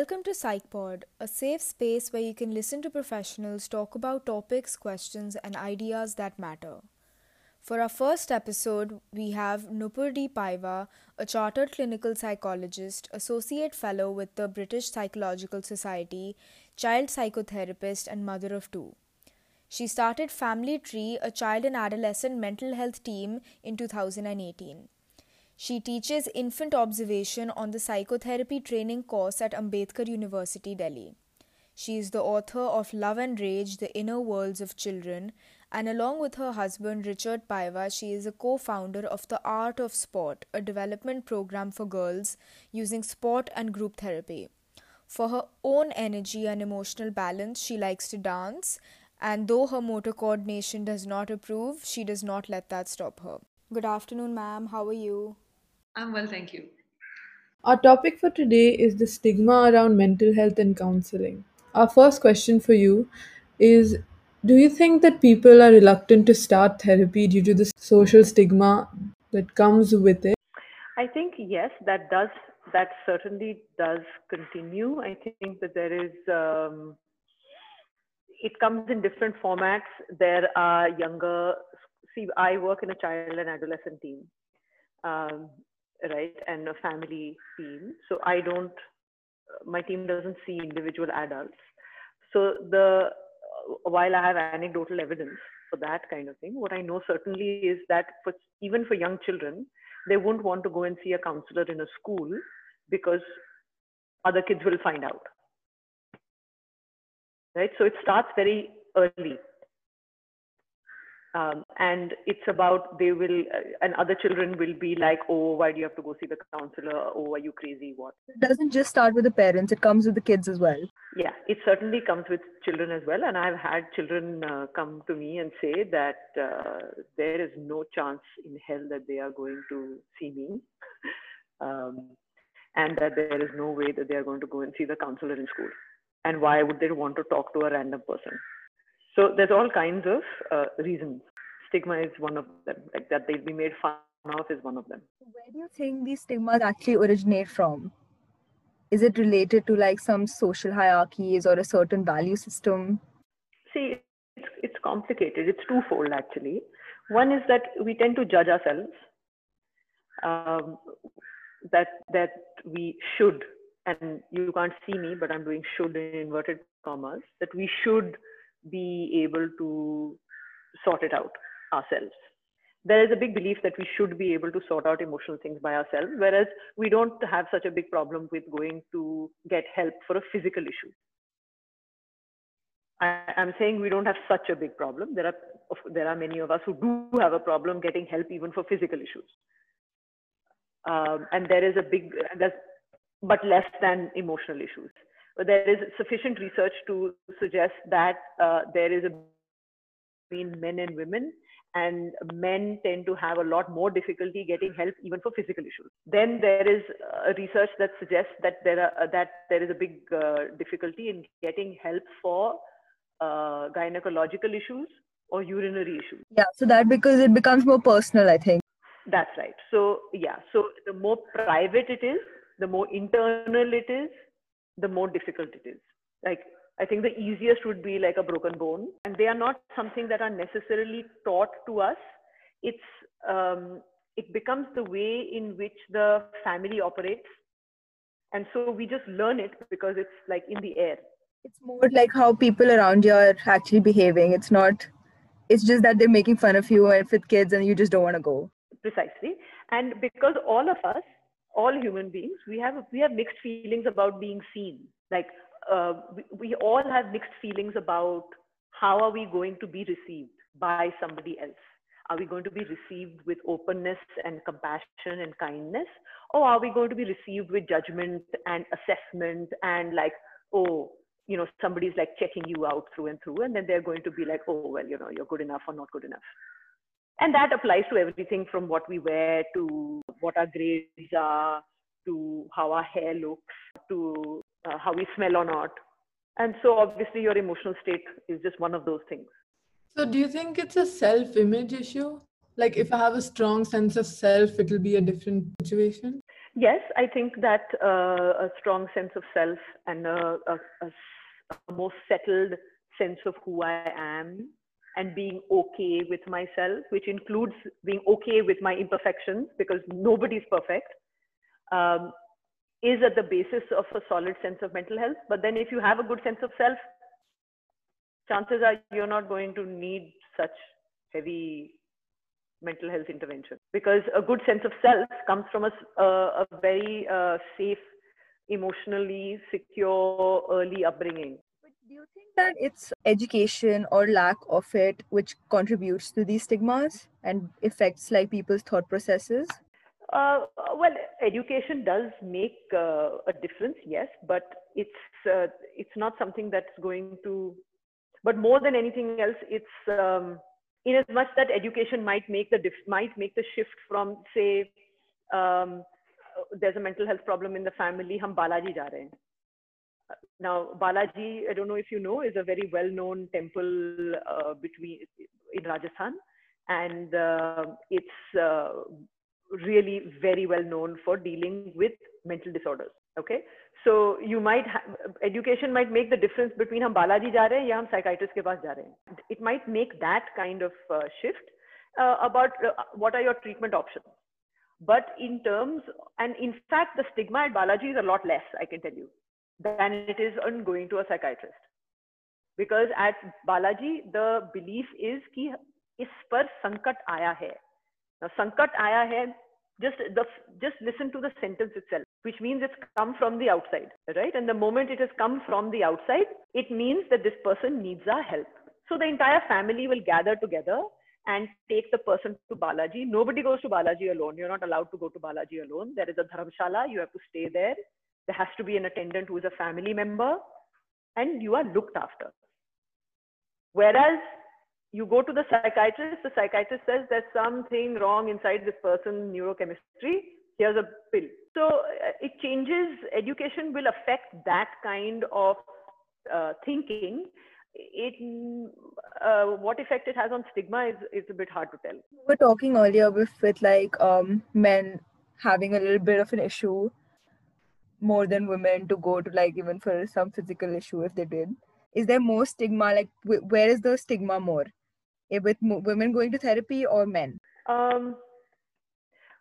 Welcome to PsychPod, a safe space where you can listen to professionals talk about topics, questions, and ideas that matter. For our first episode, we have Nupur D. Paiva, a chartered clinical psychologist, associate fellow with the British Psychological Society, child psychotherapist, and mother of two. She started Family Tree, a child and adolescent mental health team, in 2018. She teaches infant observation on the psychotherapy training course at Ambedkar University, Delhi. She is the author of Love and Rage The Inner Worlds of Children, and along with her husband Richard Paiva, she is a co founder of The Art of Sport, a development program for girls using sport and group therapy. For her own energy and emotional balance, she likes to dance, and though her motor coordination does not approve, she does not let that stop her. Good afternoon, ma'am. How are you? I'm well, thank you. Our topic for today is the stigma around mental health and counseling. Our first question for you is Do you think that people are reluctant to start therapy due to the social stigma that comes with it? I think yes, that does that certainly does continue. I think that there is um, it comes in different formats. There are younger. See, I work in a child and adolescent team, um, right, and a family team. So I don't. My team doesn't see individual adults. So the while I have anecdotal evidence for that kind of thing, what I know certainly is that for even for young children, they won't want to go and see a counselor in a school because other kids will find out right so it starts very early um, and it's about they will uh, and other children will be like oh why do you have to go see the counselor? Oh are you crazy? What? It doesn't just start with the parents it comes with the kids as well. Yeah it certainly comes with children as well and i've had children uh, come to me and say that uh, there is no chance in hell that they are going to see me. Um, and that there is no way that they are going to go and see the counselor in school. And why would they want to talk to a random person so there's all kinds of uh, reasons. Stigma is one of them like that they'll be made fun of is one of them. Where do you think these stigmas actually originate from? Is it related to like some social hierarchies or a certain value system? See it's, it's complicated. It's twofold actually. One is that we tend to judge ourselves um, that that we should and you can't see me but i'm doing should in inverted commas that we should be able to sort it out ourselves. There is a big belief that we should be able to sort out emotional things by ourselves whereas we don't have such a big problem with going to get help for a physical issue. I, am saying we don't have such a big problem. There are there are many of us who do have a problem getting help even for physical issues. Um, and there is a big there's but less than emotional issues but there is sufficient research to suggest that uh, there is a between men and women and men tend to have a lot more difficulty getting help even for physical issues. Then there is uh, research that suggests that there are uh, that there is a big uh, difficulty in getting help for uh, gynecological issues or urinary issues. Yeah so that because it becomes more personal i think. That's right. So, yeah, so the more private it is, the more internal it is, the more difficult it is. Like, I think the easiest would be like a broken bone, and they are not something that are necessarily taught to us. It's um, it becomes the way in which the family operates, and so we just learn it because it's like in the air. It's more like how people around you are actually behaving. It's not. It's just that they're making fun of you and with kids, and you just don't want to go precisely and because all of us all human beings we have we have mixed feelings about being seen. Like uh, we, we all have mixed feelings about how are we going to be received by somebody else. Are we going to be received with openness and compassion and kindness or are we going to be received with judgment and assessment and like oh you know somebody's like checking you out through and through and then they're going to be like oh well you know you're good enough or not good enough and that applies to everything from what we wear to what our grades are to how our hair looks to uh, how we smell or not. And so obviously your emotional state is just one of those things. So do you think it's a self image issue? Like if i have a strong sense of self it'll be a different situation? Yes, I think that uh, a strong sense of self and a, a, a, a more settled sense of who I am and being okay with myself, which includes being okay with my imperfections because nobody's perfect, um, is at the basis of a solid sense of mental health. But then, if you have a good sense of self, chances are you're not going to need such heavy mental health intervention because a good sense of self comes from a, a, a very uh, safe, emotionally secure early upbringing. Do you think that it's education or lack of it which contributes to these stigmas and affects like people's thought processes? Uh, well, education does make uh, a difference, yes, but it's uh, it's not something that's going to. But more than anything else, it's um, in as much that education might make the dif- might make the shift from say um, there's a mental health problem in the family hum balaji ja rahe hain now balaji i don't know if you know is a very well known temple uh, between in rajasthan and uh, it's uh, really very well known for dealing with mental disorders okay so you might ha- education might make the difference between हम बालाजी जा रहे हैं या हम psychiatrist के पास जा रहे हैं it might make that kind of uh, shift uh, about uh, what are your treatment options but in terms and in fact the stigma at balaji is a lot less i can tell you than it is on going to a psychiatrist because at balaji the belief is कि इस पर संकट आया है now संकट आया है just the just listen to the sentence itself which means it's come from the outside right and the moment it has come from the outside it means that this person needs our help so the entire family will gather together and take the person to balaji nobody goes to balaji alone you're not allowed to go to balaji alone there is a dharmshala you have to stay there there has to be an attendant who is a family member and you are looked after whereas you go to the psychiatrist, the psychiatrist says there's something wrong inside this person, neurochemistry. Here's a pill. So uh, it changes, education will affect that kind of uh, thinking. It, uh, what effect it has on stigma is, is a bit hard to tell. We were talking earlier with, with like um, men having a little bit of an issue more than women to go to like even for some physical issue if they did. Is there more stigma? Like, wh- where is the stigma more? Eh, with mo- women going to therapy or men? Um,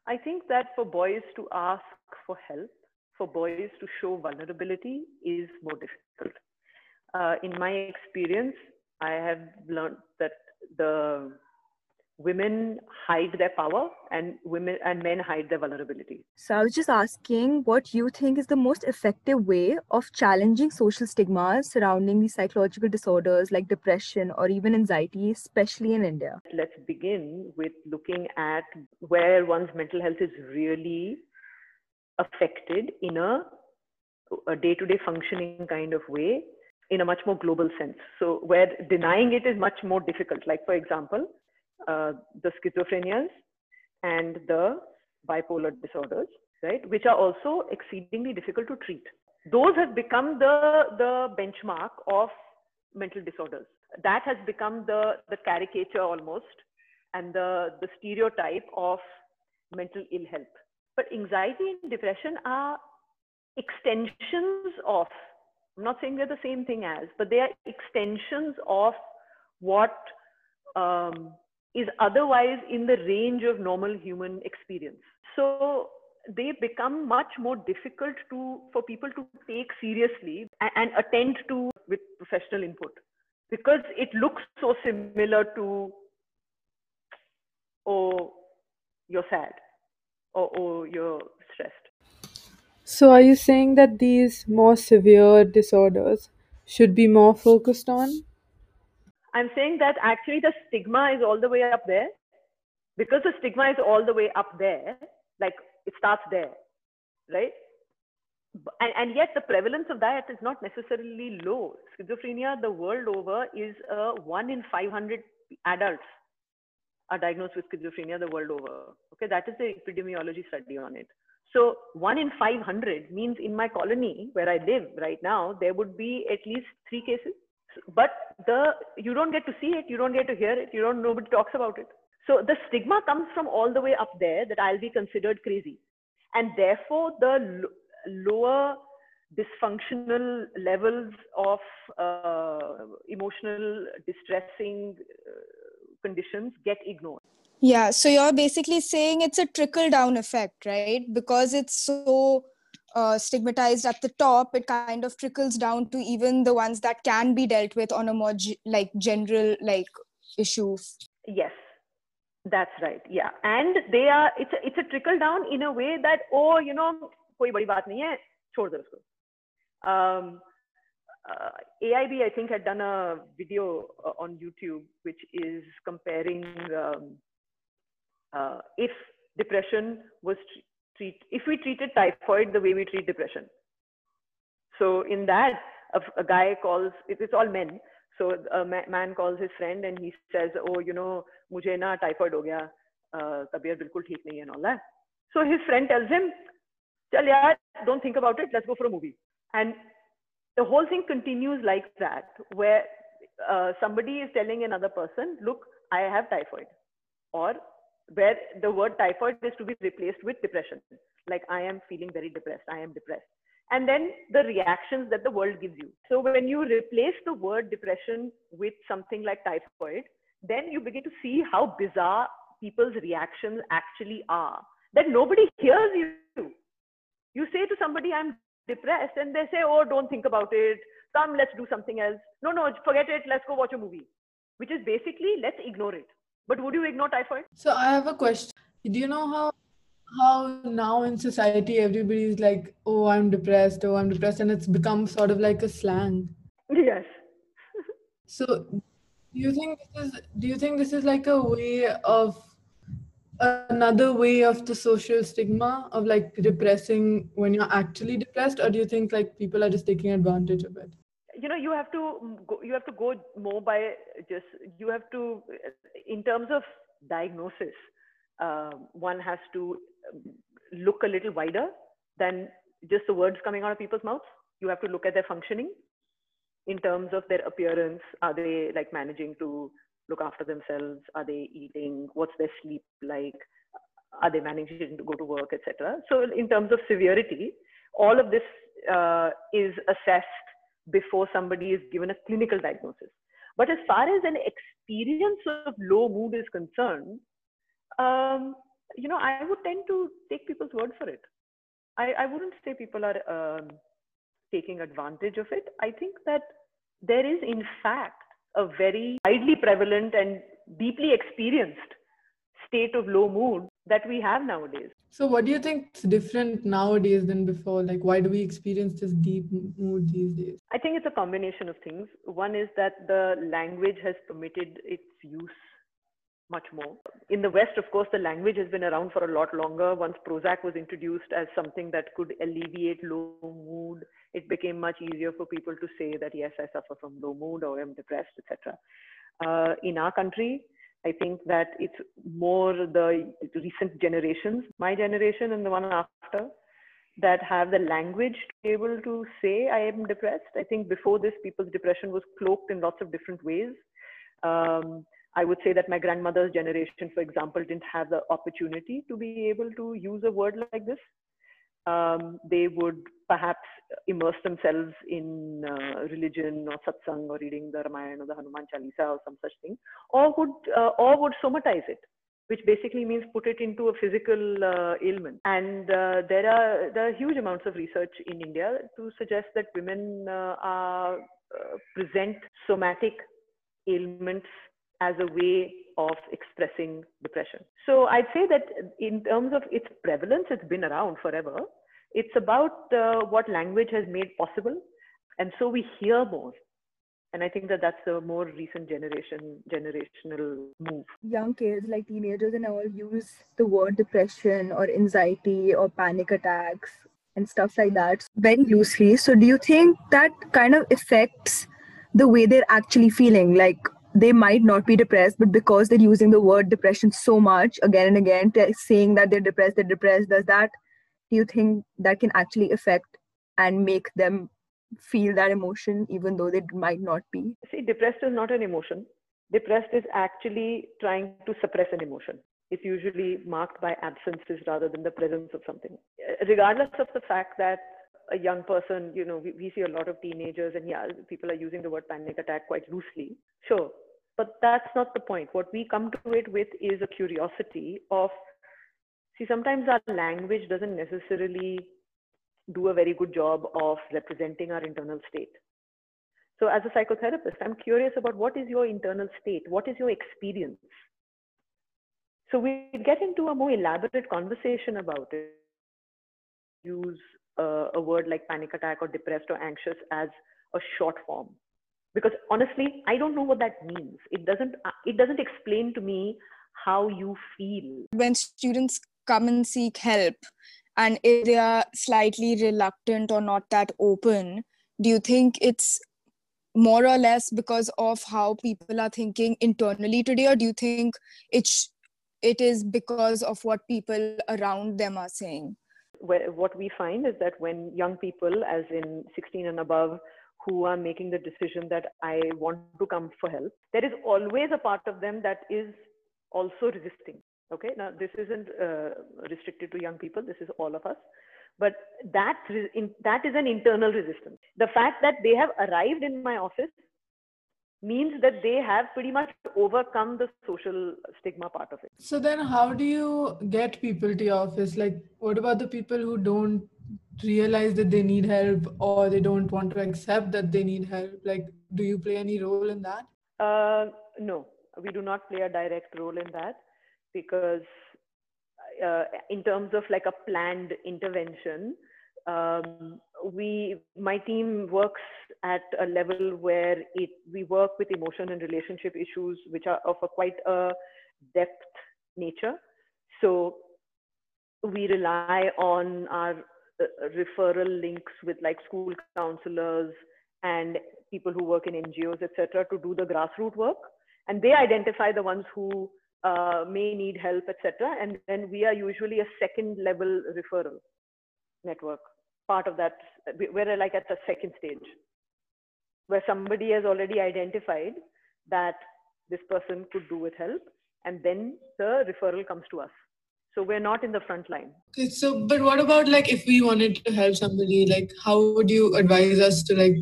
I think that for boys to ask for help, for boys to show vulnerability is more difficult. Uh, in my experience, I have learned that the women hide their power and women and men hide their vulnerability. So I was just asking what you think is the most effective way of challenging social stigmas surrounding these psychological disorders like depression or even anxiety, especially in India. Let's begin with looking at where one's mental health is really affected in a, a day-to-day functioning kind of way in a much more global sense. So where denying it is much more difficult. Like for example, uh, the schizophrenias and the bipolar disorders, right, which are also exceedingly difficult to treat. Those have become the, the benchmark of mental disorders. That has become the, the caricature almost and the, the stereotype of mental ill health. But anxiety and depression are extensions of, I'm not saying they're the same thing as, but they are extensions of what um, is otherwise in the range of normal human experience. So they become much more difficult to for people to take seriously and, and attend to with professional input because it looks so similar to oh you're sad or oh you're stressed So, are you saying that these more severe disorders should be more focused on? I'm saying that actually the stigma is all the way up there. Because the stigma is all the way up there like it starts there right? And, and yet the prevalence of that is not necessarily low. Schizophrenia the world over is 1 in 500 adults are diagnosed with schizophrenia the world over. Okay that is the epidemiology study on it. So 1 in 500 means in my colony where i live right now there would be at least 3 cases but the you don't get to see it you don't get to hear it you don't nobody talks about it. So the stigma comes from all the way up there that i'll be considered crazy. And therefore the lower dysfunctional levels of uh, emotional distressing uh, conditions get ignored. Yeah so you're basically saying it's a trickle down effect right? Because it's so uh, stigmatized at the top it kind of trickles down to even the ones that can be dealt with on a more g- like general like issues yes. That's right. Yeah. And they are it's a, it's a trickle down in a way that oh you know baat nahi hai chhod do usko. Um uh, AIB, I think, had done a video uh, on YouTube which is comparing um, uh, if depression was treat if we treated typhoid the way we treat depression. So in that, a, a guy calls it's all men. So a man calls his friend and he says, "Oh, you know, मुझे ना typhoid हो गया तबीयत बिल्कुल ठीक नहीं है knoll so his friend tells him चल यार don't think about it let's go for a movie and the whole thing continues like that where uh, somebody is telling another person look i have typhoid or where the word typhoid is to be replaced with depression like i am feeling very depressed i am depressed and then the reactions that the world gives you so when you replace the word depression with something like typhoid then you begin to see how bizarre people's reactions actually are. That nobody hears you. You say to somebody, I'm depressed, and they say, Oh, don't think about it. Come, let's do something else. No, no, forget it. Let's go watch a movie. Which is basically, let's ignore it. But would you ignore typhoid? So I have a question. Do you know how how now in society everybody is like, oh, I'm depressed, oh, I'm depressed, and it's become sort of like a slang. Yes. so do you think this is do you think this is like a way of another way of the social stigma of like repressing when you're actually depressed or do you think like people are just taking advantage of it you know you have to go, you have to go more by just you have to in terms of diagnosis uh, one has to look a little wider than just the words coming out of people's mouths. You have to look at their functioning in terms of their appearance. Are they like managing to look after themselves? Are they eating? What's their sleep like? Are they managing to go to work etc so in terms of severity all of this uh, is assessed before somebody is given a clinical diagnosis but as far as an experience of low mood is concerned um, you know i would tend to take people's word for it i, I wouldn't say people are um, taking advantage of it. I think that there is, in fact, a very widely prevalent and deeply experienced state of low mood that we have nowadays. So, what do you think is different nowadays than before? Like, why do we experience this deep mood these days? I think it's a combination of things. One is that the language has permitted its use much more. In the West, of course, the language has been around for a lot longer. Once Prozac was introduced as something that could alleviate low mood, it became much easier for people to say that, yes, I suffer from low mood or I'm depressed, etc. Uh, in our country, I think that it's more the recent generations, my generation and the one after, that have the language to be able to say I am depressed. I think before this, people's depression was cloaked in lots of different ways. Um, I would say that my grandmother's generation, for example, didn't have the opportunity to be able to use a word like this. Um, they would perhaps immerse themselves in uh, religion or satsang or reading the Ramayana or the Hanuman Chalisa or some such thing, or would uh, or would somatize it, which basically means put it into a physical uh, ailment. And uh, there are there are huge amounts of research in India to suggest that women uh, are uh, present somatic ailments as a way of expressing depression. So I'd say that in terms of its prevalence, it's been around forever. It's about uh, what language has made possible. And so we hear more. And I think that that's a more recent generation, generational move. Young kids, like teenagers and all, use the word depression or anxiety or panic attacks and stuff like that very loosely. So do you think that kind of affects the way they're actually feeling? Like, they might not be depressed, but because they're using the word depression so much again and again, saying that they're depressed, they're depressed, does that, do you think that can actually affect and make them feel that emotion even though they might not be? See, depressed is not an emotion. Depressed is actually trying to suppress an emotion. it's usually marked by absences rather than the presence of something. Uh, regardless of the fact that a young person, you know, we, we see a lot of teenagers, and yeah, people are using the word panic attack quite loosely. Sure, but that's not the point. What we come to it with is a curiosity of, see, sometimes our language doesn't necessarily do a very good job of representing our internal state. So, as a psychotherapist, I'm curious about what is your internal state? What is your experience? So, we get into a more elaborate conversation about it. Use uh, a word like panic attack or depressed or anxious as a short form because honestly i don't know what that means it doesn't uh, it doesn't explain to me how you feel when students come and seek help. And if they are slightly reluctant or not that open do you think it's more or less because of how people are thinking internally today? Or do you think it's it is because of what people around them are saying? What we find is that when young people, as in 16 and above, who are making the decision that I want to come for help, there is always a part of them that is also resisting. Okay, now this isn't uh, restricted to young people, this is all of us. But that, that is an internal resistance. The fact that they have arrived in my office means that they have pretty much overcome the social stigma part of it. So then how do you get people to your office? Like what about the people who don't realize that they need help or they don't want to accept that they need help? Like do you play any role in that? Uh, no, we do not play a direct role in that because uh, in terms of like a planned intervention, um, we my team works at a level where it we work with emotion and relationship issues which are of a quite a depth nature. So we rely on our uh, referral links with like school counselors and people who work in ngos etc to do the grassroots work. And they identify the ones who uh, may need help etc and then we are usually a second level referral network part of that we're like at the second stage where somebody has already identified that this person could do with help and then the referral comes to us. So we're not in the front line. Okay so but what about like if we wanted to help somebody like how would you advise us to like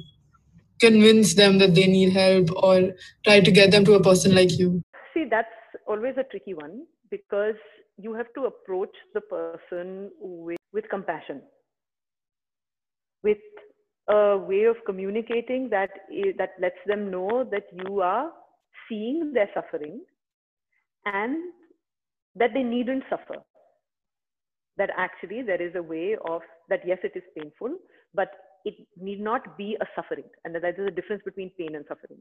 convince them that they need help or try to get them to a person like you? See that's always a tricky one because you have to approach the person with, with compassion with a way of communicating that eh, that lets them know that you are seeing their suffering and that they needn't suffer. That actually there is a way of that yes it is painful but it need not be a suffering. And that there is a difference between pain and suffering.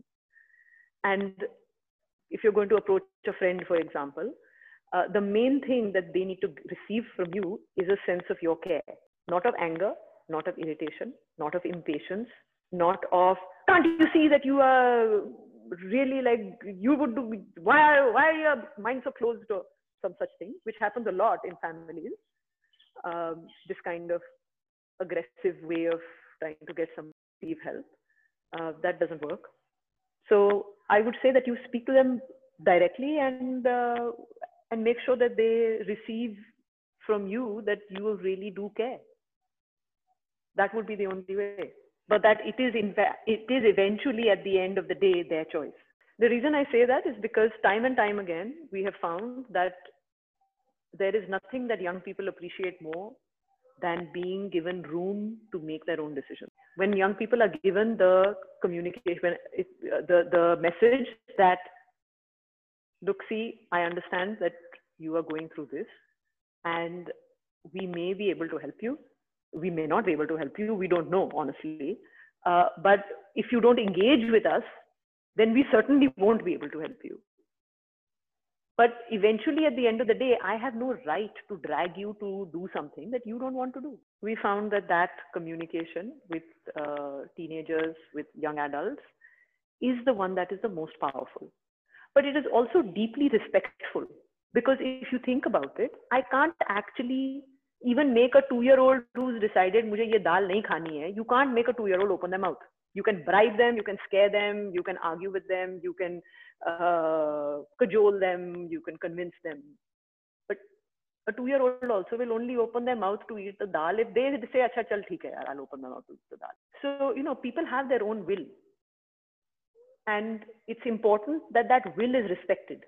And if you're going to approach a friend for example uh, the main thing that they need to receive from you is a sense of your care not of anger not of irritation, not of impatience, not of can't you see that you are really like you would do why why are your mind so closed to some such things, which happens a lot in families. Um, this kind of aggressive way of trying to get some help uh, that doesn't work. So I would say that you speak to them directly and uh, and make sure that they receive from you that you really do care. That would be the only way. But that it is in it is eventually at the end of the day their choice. The reason i say that is because time and time again we have found that there is nothing that young people appreciate more than being given room to make their own decisions when young people are given the communication uh, the the message that look see i understand that you are going through this and we may be able to help you we may not be able to help you. We don't know, honestly. Uh, but if you don't engage with us, then we certainly won't be able to help you. But eventually, at the end of the day, I have no right to drag you to do something that you don't want to do. We found that that communication with uh, teenagers, with young adults, is the one that is the most powerful. But it is also deeply respectful because if you think about it, I can't actually even make a two year old who's decided mujhe ye dal nahi khani hai you can't make a two year old open their mouth. You can bribe them you can scare them you can argue with them you can uh, cajole them you can convince them. But a two year old also will only open their mouth to eat the dal if they say acha chal theek hai yaar i'll open my mouth to eat the dal. So you know people have their own will. And it's important that that will is respected.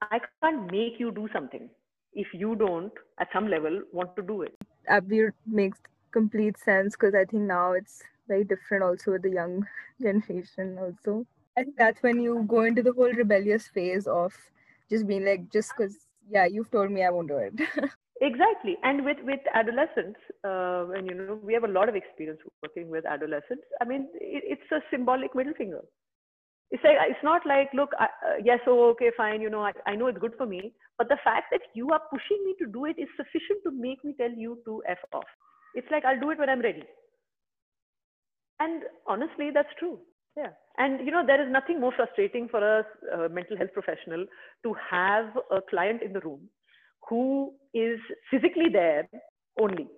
I can't make you do something if you don't, at some level, want to do it. Abir makes complete sense because I think now it's very different also with the young generation also. I think that's when you go into the whole rebellious phase of just being like, just because, yeah, you've told me I won't do it. exactly and with with adolescents uh, and you know we have a lot of experience working with adolescents i mean it, it's a symbolic middle finger it's like it's not like look I, uh, yes oh okay fine you know I, I know it's good for me but the fact that you are pushing me to do it is sufficient to make me tell you to f off. It's like i'll do it when i'm ready. And honestly that's true. Yeah. And you know there is nothing more frustrating for a uh, mental health professional to have a client in the room who is physically there only.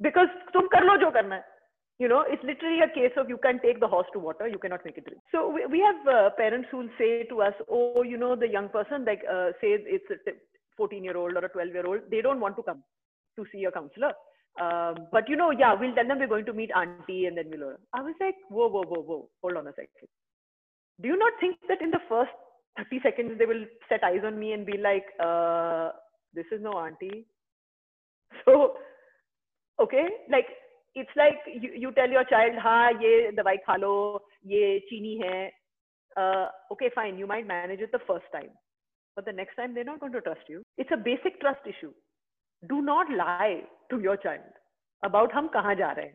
Because tum kar lo jo karna hai. You know it's literally a case of you can take the horse to water you cannot make it drink so we, we have uh, parents who will say to us oh you know the young person like uh, say it's a 14 year old or a 12 year old they don't want to come to see a counselor um, but you know, yeah, we'll tell them we're going to meet auntie and then we'll. I was like, whoa, whoa, whoa, whoa, hold on a second. Do you not think that in the first 30 seconds they will set eyes on me and be like, uh, this is no auntie? So, okay, like it's like you, you tell your child, ha, ye dawai kha lo, ye chini hai. Uh, okay, fine, you might manage it the first time, but the next time they're not going to trust you. It's a basic trust issue do not lie to your child about hum kahan ja rahe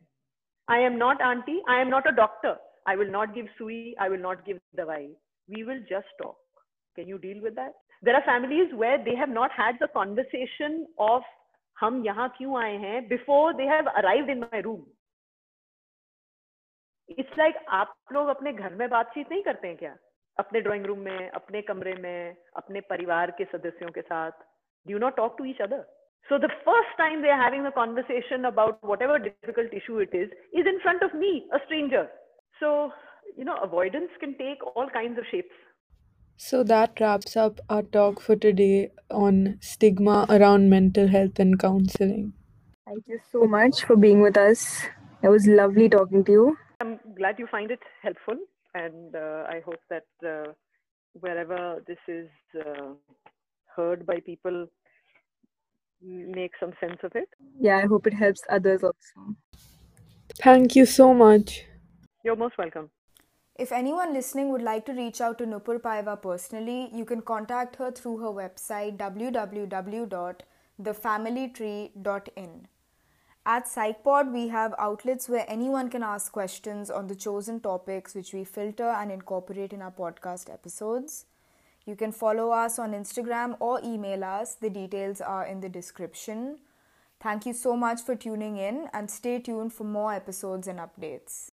I am not auntie. I am not a doctor. I will not give sui. I will not give dawai. We will just talk. Can you deal with that? There are families where they have not had the conversation of हम यहाँ क्यों आए हैं? Before they have arrived in my room it's like आप लोग अपने घर में बातचीत नहीं करते हैं क्या? अपने ड्राइंग रूम में, अपने कमरे में, अपने परिवार के सदस्यों के साथ। Do not talk to each other so the first time they are having a conversation about whatever difficult issue it is is in front of me a stranger so you know avoidance can take all kind of shapes So that wraps up our talk for today on stigma around mental health and counseling. Thank you so much for being with us. It was lovely talking to you. I'm glad you find it helpful, and uh, I hope that uh, wherever this is uh, heard by people make some sense of it. Yeah, I hope it helps others also. Thank you so much. You're most welcome. If anyone listening would like to reach out to Nupur Paiva personally, you can contact her through her website www.thefamilytree.in. At PsychPod, we have outlets where anyone can ask questions on the chosen topics which we filter and incorporate in our podcast episodes. You can follow us on Instagram or email us. The details are in the description. Thank you so much for tuning in and stay tuned for more episodes and updates.